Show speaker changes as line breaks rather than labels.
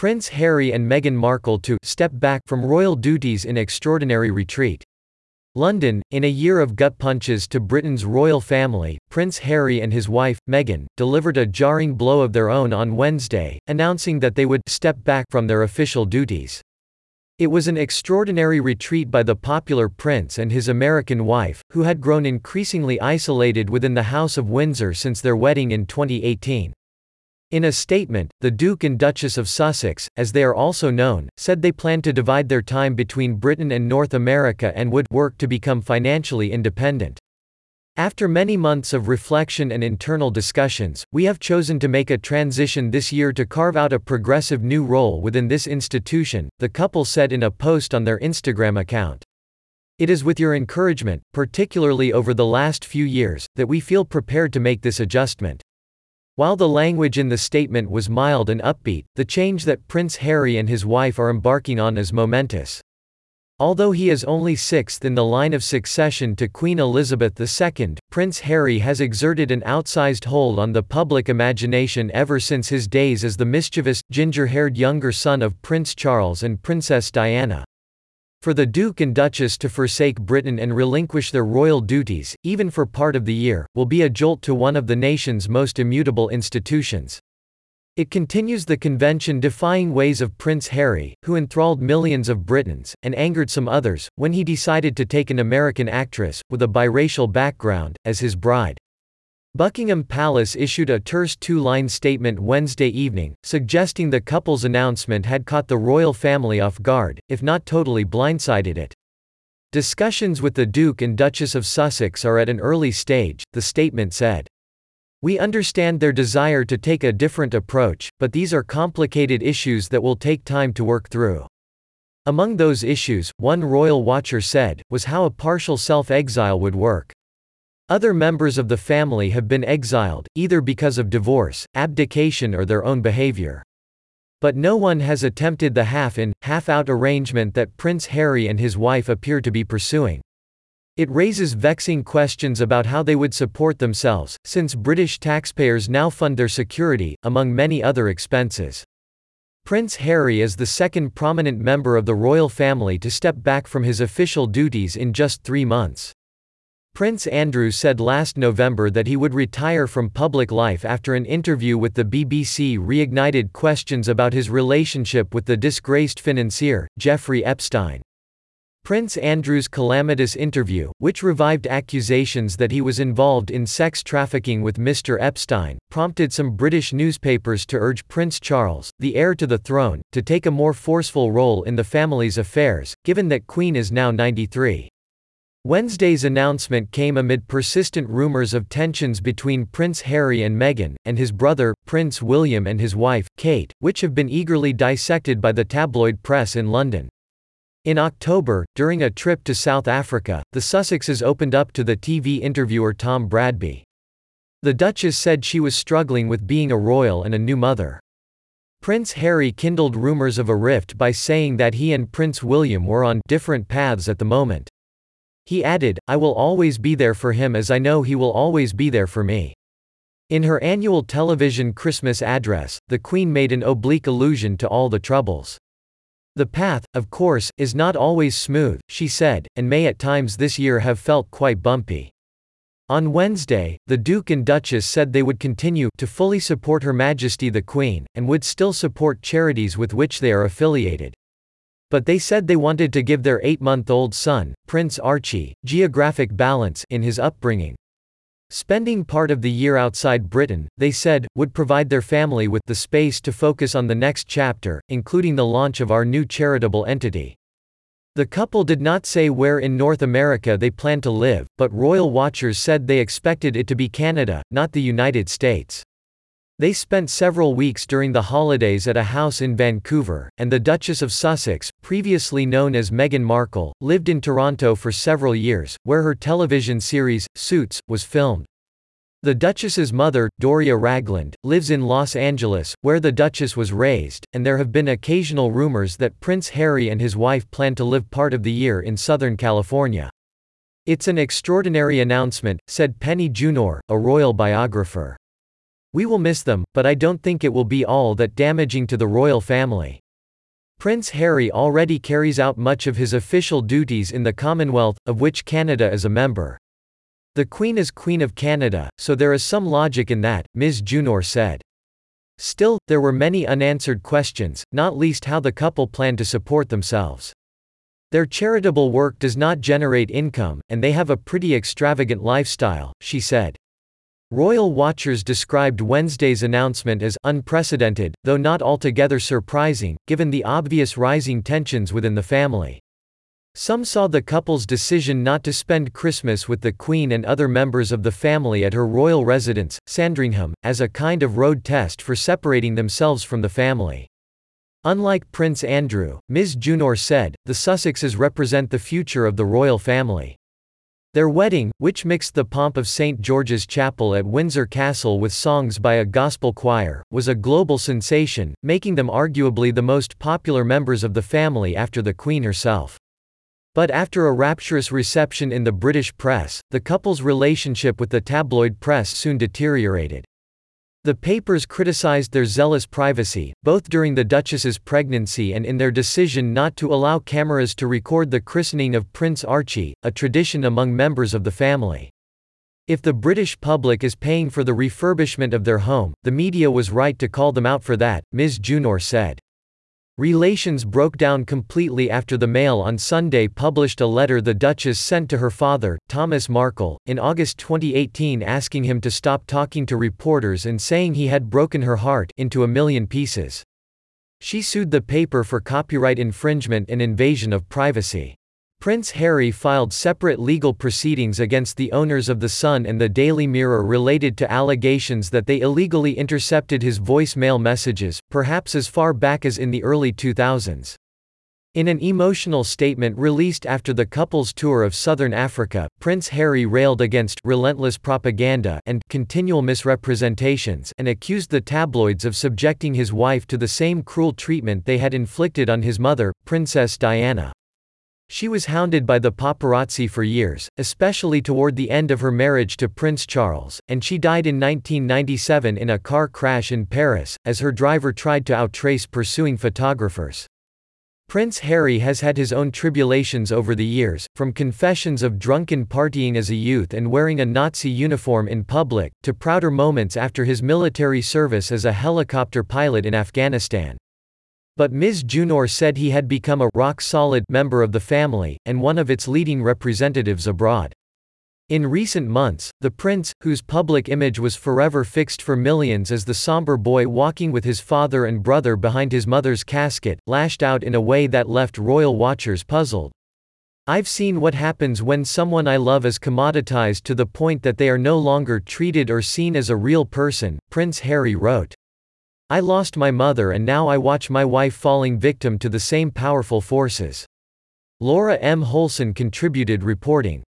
Prince Harry and Meghan Markle to step back from royal duties in extraordinary retreat. London, in a year of gut punches to Britain's royal family, Prince Harry and his wife, Meghan, delivered a jarring blow of their own on Wednesday, announcing that they would step back from their official duties. It was an extraordinary retreat by the popular prince and his American wife, who had grown increasingly isolated within the House of Windsor since their wedding in 2018. In a statement, the Duke and Duchess of Sussex, as they are also known, said they planned to divide their time between Britain and North America and would work to become financially independent. After many months of reflection and internal discussions, we have chosen to make a transition this year to carve out a progressive new role within this institution, the couple said in a post on their Instagram account. It is with your encouragement, particularly over the last few years, that we feel prepared to make this adjustment. While the language in the statement was mild and upbeat, the change that Prince Harry and his wife are embarking on is momentous. Although he is only sixth in the line of succession to Queen Elizabeth II, Prince Harry has exerted an outsized hold on the public imagination ever since his days as the mischievous, ginger-haired younger son of Prince Charles and Princess Diana. For the Duke and Duchess to forsake Britain and relinquish their royal duties, even for part of the year, will be a jolt to one of the nation's most immutable institutions. It continues the convention-defying ways of Prince Harry, who enthralled millions of Britons, and angered some others, when he decided to take an American actress, with a biracial background, as his bride. Buckingham Palace issued a terse two-line statement Wednesday evening, suggesting the couple's announcement had caught the royal family off guard, if not totally blindsided it. Discussions with the Duke and Duchess of Sussex are at an early stage, the statement said. We understand their desire to take a different approach, but these are complicated issues that will take time to work through. Among those issues, one royal watcher said, was how a partial self-exile would work. Other members of the family have been exiled, either because of divorce, abdication or their own behavior. But no one has attempted the half-in, half-out arrangement that Prince Harry and his wife appear to be pursuing. It raises vexing questions about how they would support themselves, since British taxpayers now fund their security, among many other expenses. Prince Harry is the second prominent member of the royal family to step back from his official duties in just three months. Prince Andrew said last November that he would retire from public life after an interview with the BBC reignited questions about his relationship with the disgraced financier, Jeffrey Epstein. Prince Andrew's calamitous interview, which revived accusations that he was involved in sex trafficking with Mr. Epstein, prompted some British newspapers to urge Prince Charles, the heir to the throne, to take a more forceful role in the family's affairs, given that Queen is now 93. Wednesday's announcement came amid persistent rumors of tensions between Prince Harry and Meghan, and his brother, Prince William and his wife, Kate, which have been eagerly dissected by the tabloid press in London. In October, during a trip to South Africa, the Sussexes opened up to the TV interviewer Tom Bradby. The Duchess said she was struggling with being a royal and a new mother. Prince Harry kindled rumors of a rift by saying that he and Prince William were on different paths at the moment. He added, I will always be there for him as I know he will always be there for me. In her annual television Christmas address, the Queen made an oblique allusion to all the troubles. The path, of course, is not always smooth, she said, and may at times this year have felt quite bumpy. On Wednesday, the Duke and Duchess said they would continue to fully support Her Majesty the Queen, and would still support charities with which they are affiliated. But they said they wanted to give their eight-month-old son, Prince Archie, geographic balance in his upbringing. Spending part of the year outside Britain, they said, would provide their family with the space to focus on the next chapter, including the launch of our new charitable entity. The couple did not say where in North America they plan to live, but royal watchers said they expected it to be Canada, not the United States. They spent several weeks during the holidays at a house in Vancouver, and the Duchess of Sussex, previously known as Meghan Markle, lived in Toronto for several years, where her television series, Suits, was filmed. The Duchess's mother, Doria Ragland, lives in Los Angeles, where the Duchess was raised, and there have been occasional rumors that Prince Harry and his wife plan to live part of the year in Southern California. It's an extraordinary announcement, said Penny Junor, a royal biographer. We will miss them, but I don't think it will be all that damaging to the royal family. Prince Harry already carries out much of his official duties in the Commonwealth, of which Canada is a member. The Queen is Queen of Canada, so there is some logic in that, Ms. Junor said. Still, there were many unanswered questions, not least how the couple plan to support themselves. Their charitable work does not generate income, and they have a pretty extravagant lifestyle, she said. Royal watchers described Wednesday's announcement as unprecedented, though not altogether surprising, given the obvious rising tensions within the family. Some saw the couple's decision not to spend Christmas with the Queen and other members of the family at her royal residence, Sandringham, as a kind of road test for separating themselves from the family. Unlike Prince Andrew, Ms. Junor said, the Sussexes represent the future of the royal family. Their wedding, which mixed the pomp of St. George's Chapel at Windsor Castle with songs by a gospel choir, was a global sensation, making them arguably the most popular members of the family after the Queen herself. But after a rapturous reception in the British press, the couple's relationship with the tabloid press soon deteriorated. The papers criticized their zealous privacy, both during the Duchess's pregnancy and in their decision not to allow cameras to record the christening of Prince Archie, a tradition among members of the family. If the British public is paying for the refurbishment of their home, the media was right to call them out for that, Ms. Junor said. Relations broke down completely after the Mail on Sunday published a letter the Duchess sent to her father, Thomas Markle, in August 2018 asking him to stop talking to reporters and saying he had broken her heart into a million pieces. She sued the paper for copyright infringement and invasion of privacy. Prince Harry filed separate legal proceedings against the owners of The Sun and the Daily Mirror related to allegations that they illegally intercepted his voicemail messages, perhaps as far back as in the early 2000s. In an emotional statement released after the couple's tour of southern Africa, Prince Harry railed against relentless propaganda and continual misrepresentations and accused the tabloids of subjecting his wife to the same cruel treatment they had inflicted on his mother, Princess Diana. She was hounded by the paparazzi for years, especially toward the end of her marriage to Prince Charles, and she died in 1997 in a car crash in Paris, as her driver tried to outrace pursuing photographers. Prince Harry has had his own tribulations over the years, from confessions of drunken partying as a youth and wearing a Nazi uniform in public, to prouder moments after his military service as a helicopter pilot in Afghanistan. But Ms. Junor said he had become a rock-solid member of the family, and one of its leading representatives abroad. In recent months, the prince, whose public image was forever fixed for millions as the somber boy walking with his father and brother behind his mother's casket, lashed out in a way that left royal watchers puzzled. I've seen what happens when someone I love is commoditized to the point that they are no longer treated or seen as a real person, Prince Harry wrote. I lost my mother and now I watch my wife falling victim to the same powerful forces. Laura M. Holson contributed reporting.